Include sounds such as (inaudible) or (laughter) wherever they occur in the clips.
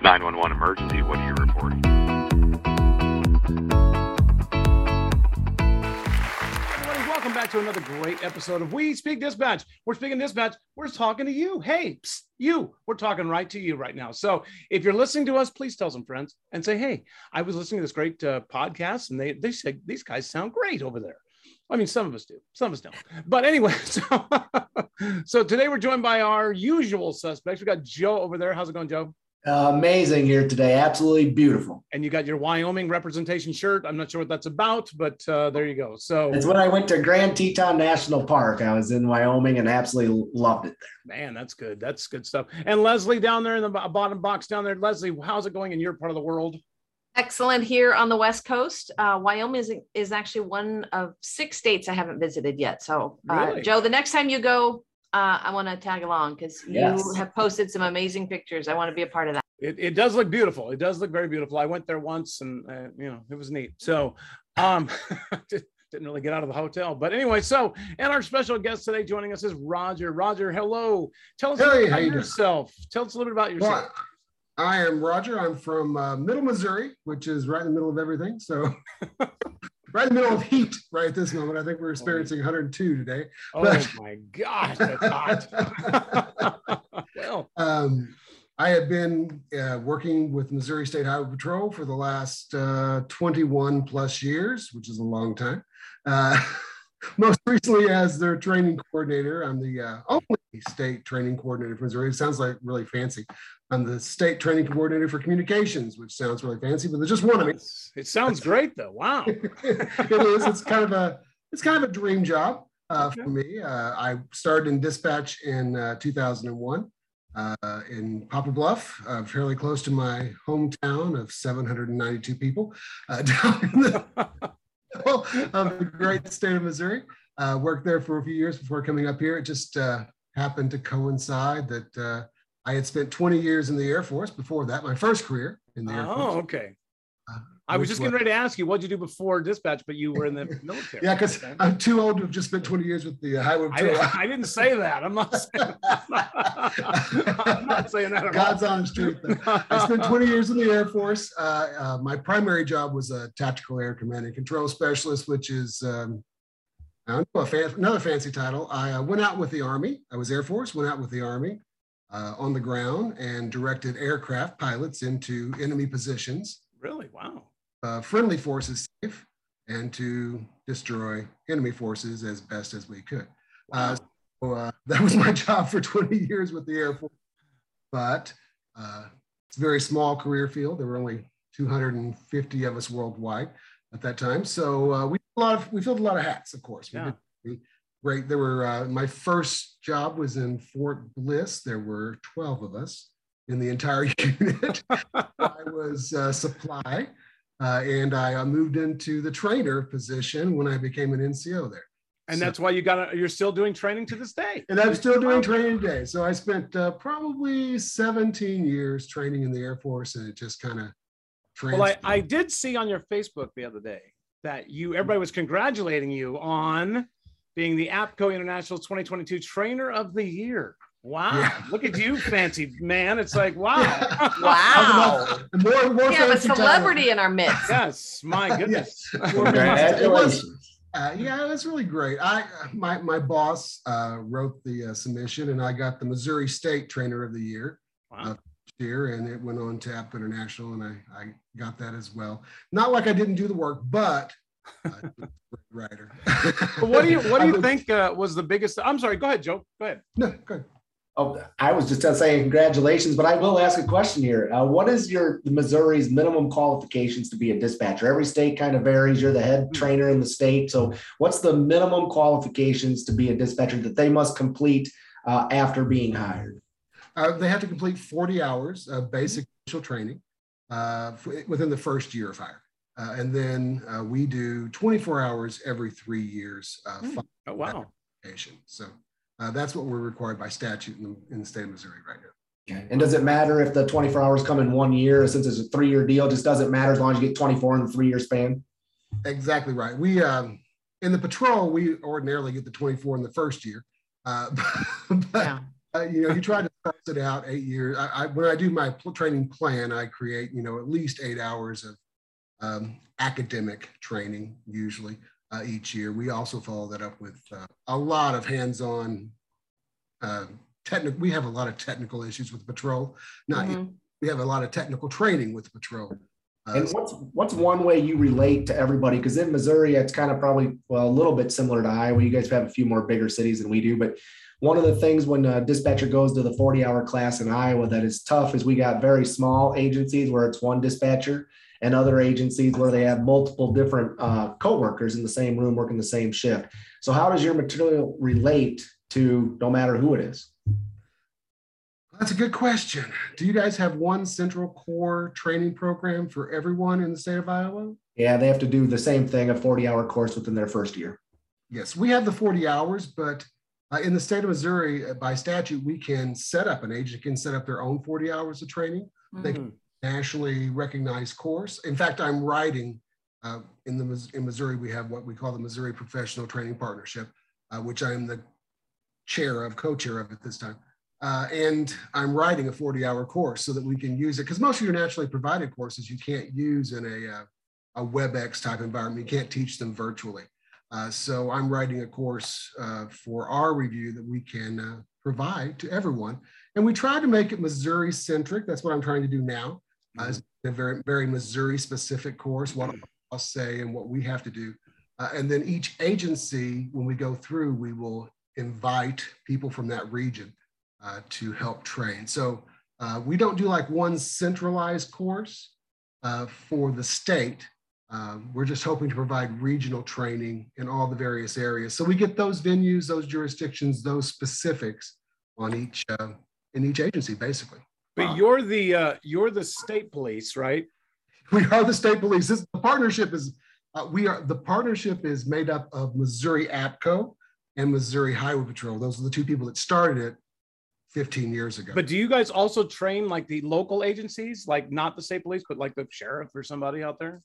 911 emergency, what are you reporting? Everybody, welcome back to another great episode of We Speak Dispatch. We're speaking dispatch. We're talking to you. Hey, psst, you. We're talking right to you right now. So if you're listening to us, please tell some friends and say, "Hey, I was listening to this great uh, podcast, and they they said these guys sound great over there." I mean, some of us do, some of us don't. But anyway, (laughs) so so today we're joined by our usual suspects. We got Joe over there. How's it going, Joe? Uh, amazing here today. Absolutely beautiful. And you got your Wyoming representation shirt. I'm not sure what that's about, but uh, there you go. So It's when I went to Grand Teton National Park. I was in Wyoming and absolutely loved it there. Man, that's good. That's good stuff. And Leslie down there in the bottom box down there. Leslie, how's it going in your part of the world? Excellent here on the West Coast. Uh, Wyoming is, is actually one of six states I haven't visited yet. So, uh, Really? Joe, the next time you go, uh, I want to tag along because Yes. you have posted some amazing pictures. I want to be a part of that. It, it does look beautiful. It does look very beautiful. I went there once and uh, you know, it was neat. So, um, (laughs) didn't really get out of the hotel, but anyway, so, and our special guest today joining us is Roger. Roger, hello. Tell us a little bit how about you doing? yourself. Tell us a little bit about yourself. Well, I am Roger. I'm from uh, Middle Missouri, which is right in the middle of everything. So, (laughs) right in the middle of heat right at this moment. I think we're experiencing 102 today. oh but- (laughs) my gosh, that's hot. (laughs) well, Um, I have been uh, working with Missouri State Highway Patrol for the last uh, 21 plus years, which is a long time. Uh, (laughs) most recently, as their training coordinator, I'm the uh, only state training coordinator for Missouri. It sounds like really fancy. I'm the state training coordinator for communications, which sounds really fancy, but there's just one of me. it sounds great though. Wow. (laughs) it is. It's kind of a it's kind of a dream job uh, for me. Uh, I started in dispatch in uh, 2001 uh, in Poplar Bluff, uh, fairly close to my hometown of 792 people uh, (laughs) down in the (laughs) (laughs) middle of the great state of Missouri. Uh, worked there for a few years before coming up here. It just uh, happened to coincide that uh, I had spent 20 years in the Air Force before that, my first career in the Air Oh, Force. Oh, okay. I was just getting ready to ask you, what'd you do before dispatch, but you were in the (laughs) military. Yeah, because I'm too old to have just spent 20 years with the uh, Highway Patrol. I, I didn't say that. I'm not saying, (laughs) I'm not saying that at God's all. honest truth. I spent 20 years in the Air Force. Uh, uh, my primary job was a tactical air command and control specialist, which is um, I don't know, a fan, another fancy title. I uh, went out with the Army. I was Air Force, went out with the Army uh, on the ground and directed aircraft pilots into enemy positions, Really? Wow. Uh, friendly forces safe, and to destroy enemy forces as best as we could. Wow. Uh, so, uh, that was my (laughs) job for 20 years with the Air Force. But uh, it's a very small career field. There were only 250 of us worldwide at that time. So uh, we a lot of we filled a lot of hats, of course. We Yeah. did great. There were uh, my first job was in Fort Bliss. There were 12 of us in the entire (laughs) unit. (laughs) I was uh, supply. Uh, and I uh, moved into the trainer position when I became an NCO there. and So- that's why you got. You're still doing training to this day. and I'm still doing training today. So I spent uh, probably 17 years training in the Air Force, and it just kind of Well, I, I did see on your Facebook the other day that you everybody was congratulating you on being the APCO International 2022 Trainer of the Year. Wow! Yeah. Look at you, fancy man. It's like wow. (laughs) Wow. more, more We have a fancy title. celebrity in our midst. yes, my (laughs) goodness. More fancy title. It was- Congratulations. Uh, yeah, that's really great. I my my boss uh, wrote the uh, submission, and I got the Missouri State Trainer of the Year Wow. year, and it went on tap International, and I I got that as well. Not like I didn't do the work, but uh, (laughs) I was a great writer. What do you what do you think uh, was the biggest? I'm sorry. Go ahead, Joe. Go ahead. No, good. Oh, I was just saying congratulations, but I will ask a question here. Uh, what is your Missouri's minimum qualifications to be a dispatcher? Every state kind of varies. You're the head trainer in the state, so what's the minimum qualifications to be a dispatcher that they must complete uh, after being hired? Uh, they have to complete 40 hours of basic initial training uh, f- within the first year of hire. Uh, and then uh, we do 24 hours every three years uh, Hmm. Oh wow. foundation. So uh, that's what we're required by statute in the, in the state of Missouri right now. Okay. And does it matter if the 24 hours come in one year? Since it's a three-year deal, just doesn't matter as long as you get 24 in the three-year span. Exactly right. We um, in the patrol we ordinarily get the 24 in the first year, uh, (laughs) but Yeah. uh, you know you try to parse it out eight years. I, I, when I do my training plan, I create, you know, at least eight hours of um, academic training usually uh, each year. We also follow that up with uh, a lot of hands-on uh, technical. We have a lot of technical issues with patrol. Not mm-hmm. we have a lot of technical training with patrol. Uh, and what's what's one way you relate to everybody? Because in Missouri, it's kind of probably well a little bit similar to Iowa. You guys have a few more bigger cities than we do, but one of the things when a dispatcher goes to the 40 hour class in Iowa that is tough is we got very small agencies where it's one dispatcher and other agencies where they have multiple different uh, co-workers in the same room working the same shift. So how does your material relate to no matter who it is? That's a good question. Do you guys have one central core training program for everyone in the state of Iowa? Yeah, they have to do the same thing, a 40 hour course within their first year. Yes, we have the 40 hours, but uh, in the state of Missouri, uh, by statute, we can set up an agent can set up their own 40 hours of training. Mm-hmm. They can nationally recognized course. In fact, I'm writing uh, in the in Missouri. We have what we call the Missouri Professional Training Partnership, uh, which I am the chair of, co-chair of at this time. Uh, and I'm writing a 40-hour course so that we can use it because most of your nationally provided courses you can't use in a, uh, a WebEx type environment. You can't teach them virtually. Uh, so I'm writing a course uh, for our review that we can provide to everyone. And we try to make it Missouri centric. That's what I'm trying to do now uh, a very very Missouri specific course. What I'll say and what we have to do, uh, and then each agency, when we go through, we will invite people from that region uh, to help train. So uh, we don't do like one centralized course uh, for the state. Um, we're just hoping to provide regional training in all the various areas. So we get those venues, those jurisdictions, those specifics on each uh, in each agency, basically. But you're the uh, you're the state police, right? (laughs) We are the state police. This the partnership is uh, we are the partnership is made up of Missouri APCO and Missouri Highway Patrol. Those are the two people that started it 15 years ago. But do you guys also train like the local agencies, like not the state police, but like the sheriff or somebody out there?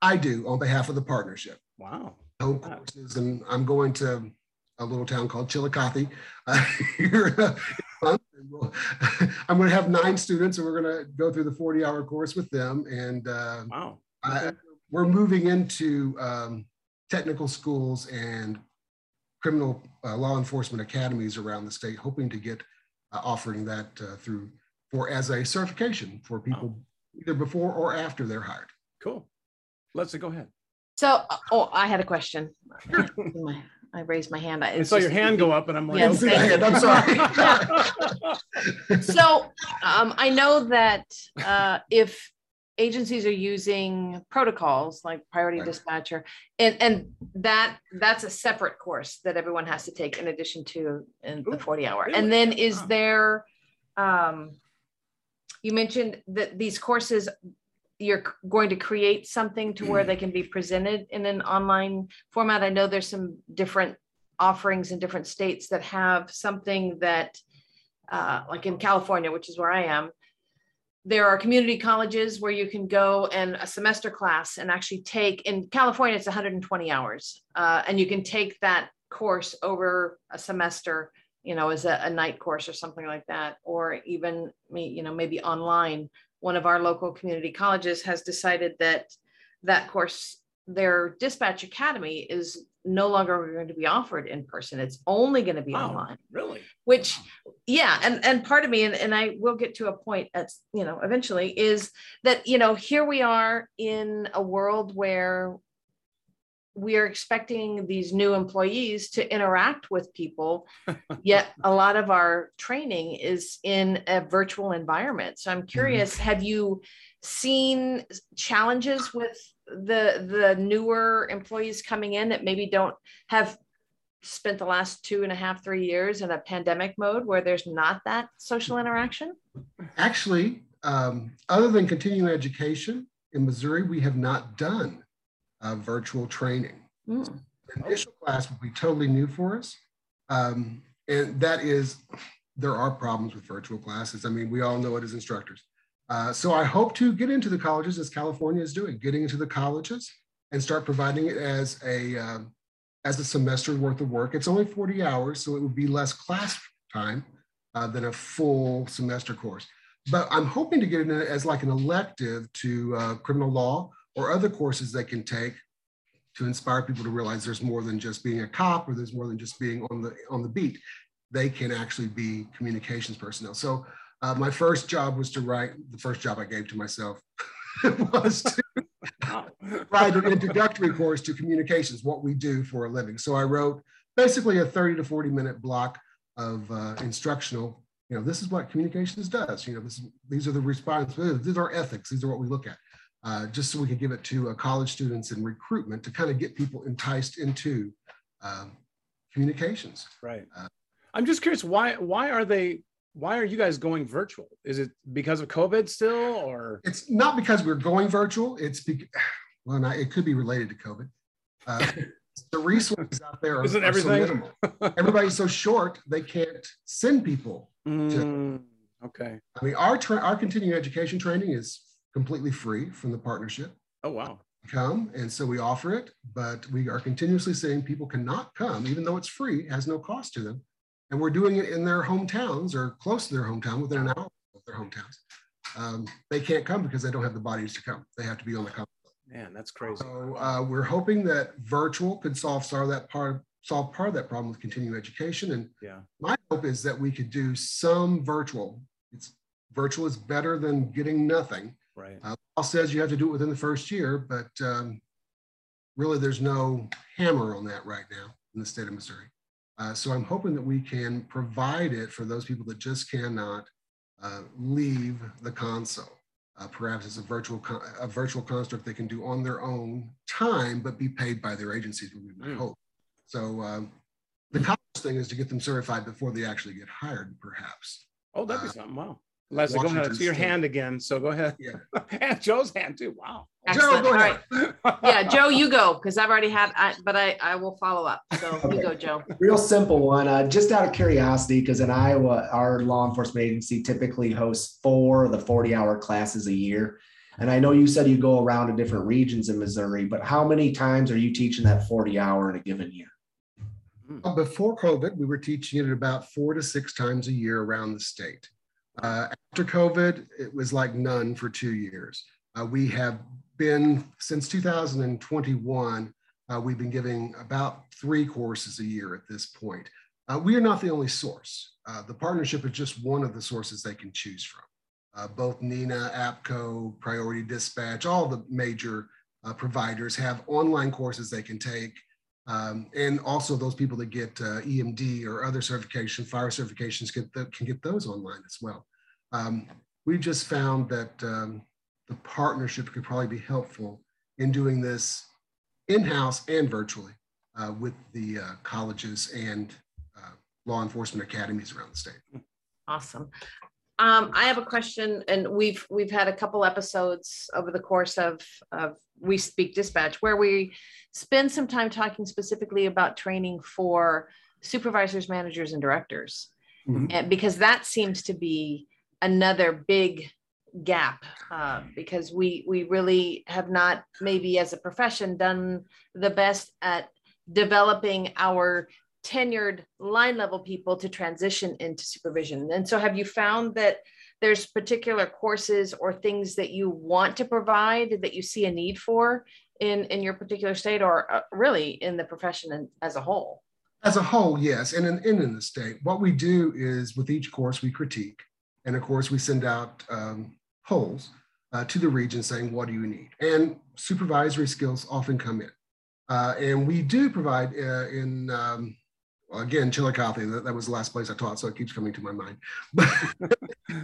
I do on behalf of the partnership. Wow. Home courses, and I'm going to a little town called Chillicothe uh, (laughs) here month. We'll, (laughs) I'm going to have nine students, and we're going to go through the 40 hour course with them. And uh, wow, okay. I, we're moving into um, technical schools and criminal uh, law enforcement academies around the state, hoping to get uh, offering that uh, through for as a certification for people wow. either before or after they're hired. Cool. Let's go ahead. So, oh, I had a question. (laughs) I raised my hand. I saw your hand go up, and I'm like, yes, okay. (laughs) I'm sorry. so um, I know that uh, if agencies are using protocols like priority right. dispatcher and and that that's a separate course that everyone has to take in addition to in the 40 hour really? and then is there um you mentioned that these courses you're going to create something to where they can be presented in an online format. I know there's some different offerings in different states that have something that, uh, like in California, which is where I am, there are community colleges where you can go and a semester class and actually take in California, it's 120 hours. Uh, and you can take that course over a semester, you know, as a, a night course or something like that, or even, you know, maybe online one of our local community colleges has decided that that course, their dispatch academy is no longer going to be offered in person. It's only going to be wow, online. Really? Which, yeah, and and part of me, and, and I will get to a point at you know eventually, is that you know here we are in a world where we are expecting these new employees to interact with people (laughs) yet a lot of our training is in a virtual environment so i'm mm-hmm. curious have you seen challenges with the the newer employees coming in that maybe don't have spent the last two and a half three years in a pandemic mode where there's not that social interaction actually um, other than continuing education in missouri we have not done uh, virtual training. Mm. The initial class will be totally new for us. Um, and that is, there are problems with virtual classes. I mean, we all know it as instructors. Uh, so I hope to get into the colleges as California is doing, getting into the colleges and start providing it as a um, as a semester worth of work. It's only 40 hours, so it would be less class time. uh, than a full semester course. But I'm hoping to get it as like an elective to uh, criminal law or other courses they can take to inspire people to realize there's more than just being a cop or there's more than just being on the on the beat. They can actually be communications personnel. So uh, my first job was to write the first job I gave to myself (laughs) was to (laughs) write an introductory course to communications, what we do for a living. So I wrote basically a 30 to 40 minute block of uh, instructional. You know, this is what communications does. You know, this, these are the responsibilities. These are ethics. These are what we look at uh, just so we could give it to uh, college students in recruitment to kind of get people enticed into um, communications. Right. Uh, I'm just curious why why are they why are you guys going virtual? Is it because of COVID still, or it's not because we're going virtual? It's because (sighs) well, not, it could be related to COVID. Uh, (laughs) the resources out there are, Isn't everything? so minimal. Everybody's so short they can't send people. Mm, to, okay. I mean, our tra- our continuing education training is completely free from the partnership. Oh, wow. Come. And so we offer it, but we are continuously saying people cannot come, even though it's free, has no cost to them. And we're doing it in their hometowns or close to their hometown, within an hour of their hometowns. Um, they can't come because they don't have the bodies to come. They have to be on the campus. Man, that's crazy. So uh, we're hoping that virtual could solve that part, solve part of that problem with continuing education. And yeah, my hope is that we could do some virtual. It's virtual is better than getting nothing. Right. Uh, law says you have to do it within the first year, but um, really there's no hammer on that right now in the state of Missouri. Uh, so I'm hoping that we can provide it for those people that just cannot uh, leave the console. Uh, perhaps it's a virtual a virtual construct they can do on their own time, but be paid by their agencies. We would mm. hope. So um, the college thing is to get them certified before they actually get hired, perhaps. Oh, that'd be uh, something. Wow. Leslie, go ahead. See your hand again. So go ahead. Yeah. (laughs) and Joe's hand too. Wow. Joe, go ahead. Right. yeah, Joe, you go because I've already had, I, but I, I will follow up. So okay. you go, Joe. Real simple one. Uh, just out of curiosity, because in Iowa, our law enforcement agency typically hosts four of the 40 hour classes a year. And I know you said you go around to different regions in Missouri, but how many times are you teaching that 40 hour in a given year? Before COVID, we were teaching it about four to six times a year around the state. Uh, after COVID, it was like none for two years. Uh, we have been, since 2021, uh, we've been giving about three courses a year at this point. Uh, we are not the only source. Uh, the partnership is just one of the sources they can choose from. Uh, both NENA, APCO, Priority Dispatch, all the major providers have online courses they can take. Um, and also those people that get uh, EMD or other certification, fire certifications get the, can get those online as well. Um, we just found that um, the partnership could probably be helpful in doing this in-house and virtually uh, with the uh, colleges and uh, law enforcement academies around the state. Awesome. Um, I have a question, and we've we've had a couple episodes over the course of of We Speak Dispatch where we spend some time talking specifically about training for supervisors, managers, and directors, mm-hmm. and because that seems to be another big gap uh, because we we really have not maybe as a profession done the best at developing our tenured line level people to transition into supervision. And so have you found that there's particular courses or things that you want to provide that you see a need for in, in your particular state or uh, really in the profession as a whole? As a whole, yes. And in, in, in the state, what we do is with each course we critique. And of course, we send out um, polls uh, to the region saying, what do you need? And supervisory skills often come in. Uh, and we do provide uh, in um, again, Chillicothe, that, that was the last place I taught, so it keeps coming to my mind. (laughs) But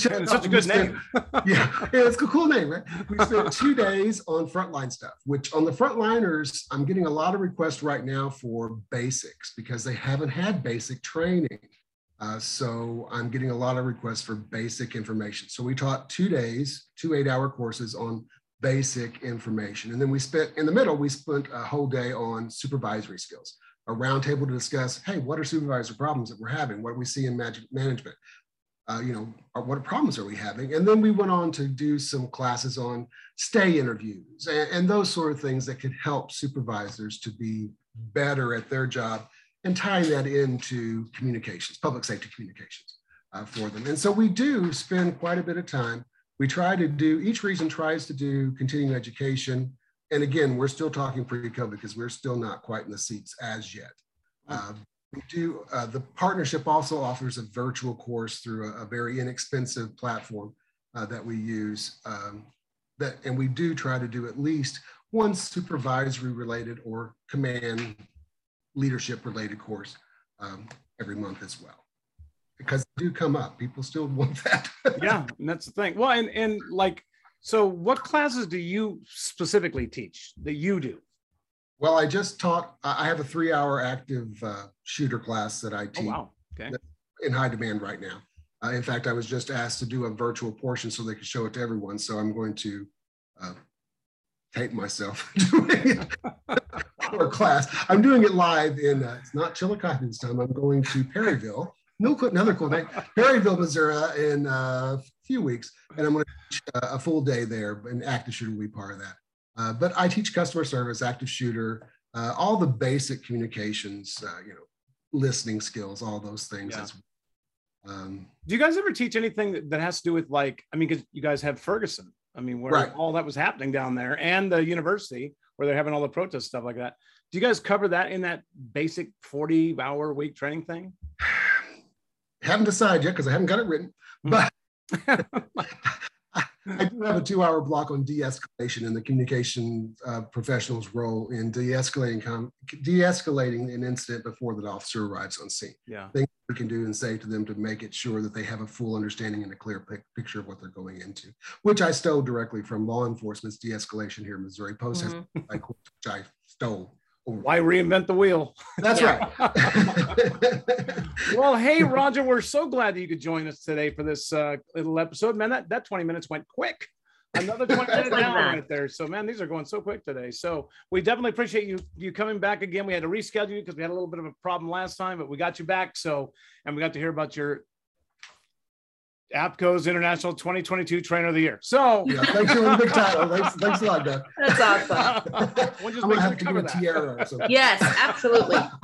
(laughs) such a good spent, name. (laughs) yeah, yeah, it's a cool name, right? We spent two days on frontline stuff, which on the frontliners, I'm getting a lot of requests right now for basics because they haven't had basic training. Uh, so I'm getting a lot of requests for basic information. So we taught two days, two eight hour courses on basic information. And then we spent in the middle, we spent a whole day on supervisory skills a roundtable to discuss, hey, what are supervisor problems that we're having? What do we see in management? Uh, you know, what problems are we having? And then we went on to do some classes on stay interviews and, and those sort of things that could help supervisors to be better at their job and tying that into communications, public safety communications. uh, for them. And so we do spend quite a bit of time. We try to do, each region tries to do continuing education. And again, we're still talking pre-COVID because we're still not quite in the seats as yet. Uh, we do, uh, the partnership also offers a virtual course through a, a very inexpensive platform uh, that we use. Um, that, and we do try to do at least one supervisory related or command leadership related course um, every month as well because they do come up people still (laughs) want that yeah and that's the thing well and and like so what classes do you specifically teach that you do well i just taught i have a three hour active uh, shooter class that i teach oh, wow okay in high demand right now uh, in fact i was just asked to do a virtual portion so they could show it to everyone so i'm going to uh, tape myself (laughs) doing (laughs) our class. I'm doing it live in, uh, it's not Chillicothe this time. I'm going to Perryville, no, another cool name, Perryville, Missouri in uh, few weeks. And I'm going to teach uh, a full day there and active shooter will be part of that. Uh, but I teach customer service, active shooter, uh, all the basic communications, uh, you know, listening skills, all those things. Yeah. As, um, do you guys ever teach anything that, that has to do with like i mean because you guys have ferguson i mean where Right. all that was happening down there and the university where they're having all the protest stuff like that do you guys cover that in that basic 40 hour week training thing (sighs) haven't decided yet because I haven't got it written, Hmm. but I do have a two hour block on de escalation and the communication uh, professional's role in de escalating com- de escalating an incident before the officer arrives on scene. yeah Things we can do and say to them to make it sure that they have a full understanding and a clear pic- picture of what they're going into, which I stole directly from law enforcement's de escalation here in Missouri. Post has Mhm. like, which I stole. Over- why reinvent the wheel? That's Yeah. right. (laughs) well hey roger we're so glad that you could join us today for this uh, little episode. Man that, that 20 minutes went quick. Another 20 (laughs) minutes like right there. So man these are going so quick today. So we definitely appreciate you you coming back again. We had to reschedule you because we had a little bit of a problem last time but we got you back. So and we got to hear about your APCO's International 2022 Trainer of the Year. So Yeah, thanks for the big title. Thanks, thanks a lot, Doug. That's awesome. (laughs) we'll just I'm gonna sure have to cover do a tiara or something. (laughs) Yes, absolutely. (laughs)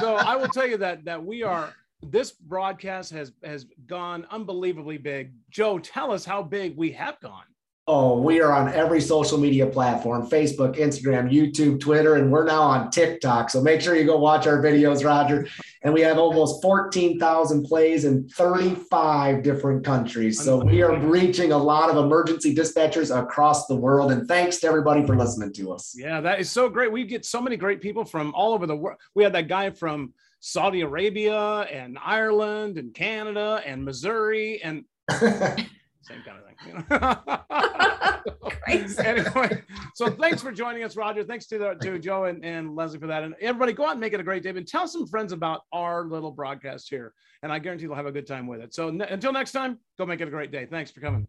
so I will tell you that that we are this broadcast has has gone unbelievably big. Joe, tell us how big we have gone. Oh, we are on every social media platform Facebook, Instagram, YouTube, Twitter, and we're now on TikTok. So make sure you go watch our videos, Roger. And we have almost 14,000 plays in 35 different countries. So we are reaching a lot of emergency dispatchers across the world. And thanks to everybody for listening to us. Yeah, that is so great. We get so many great people from all over the world. We had that guy from Saudi Arabia and Ireland and Canada and Missouri and (laughs) same kind of thing. you (laughs) know? Crazy. anyway, so thanks for joining us, Roger. Thanks to, the, to Joe and, and Leslie for that. And everybody, go out and make it a great day. And tell some friends about our little broadcast here. And I guarantee they'll have a good time with it. So n- until next time, go make it a great day. Thanks for coming.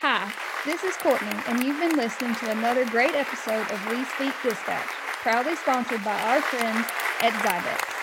Hi, this is Courtney, and you've been listening to another great episode of We Speak Dispatch, proudly sponsored by our friends at Zybex.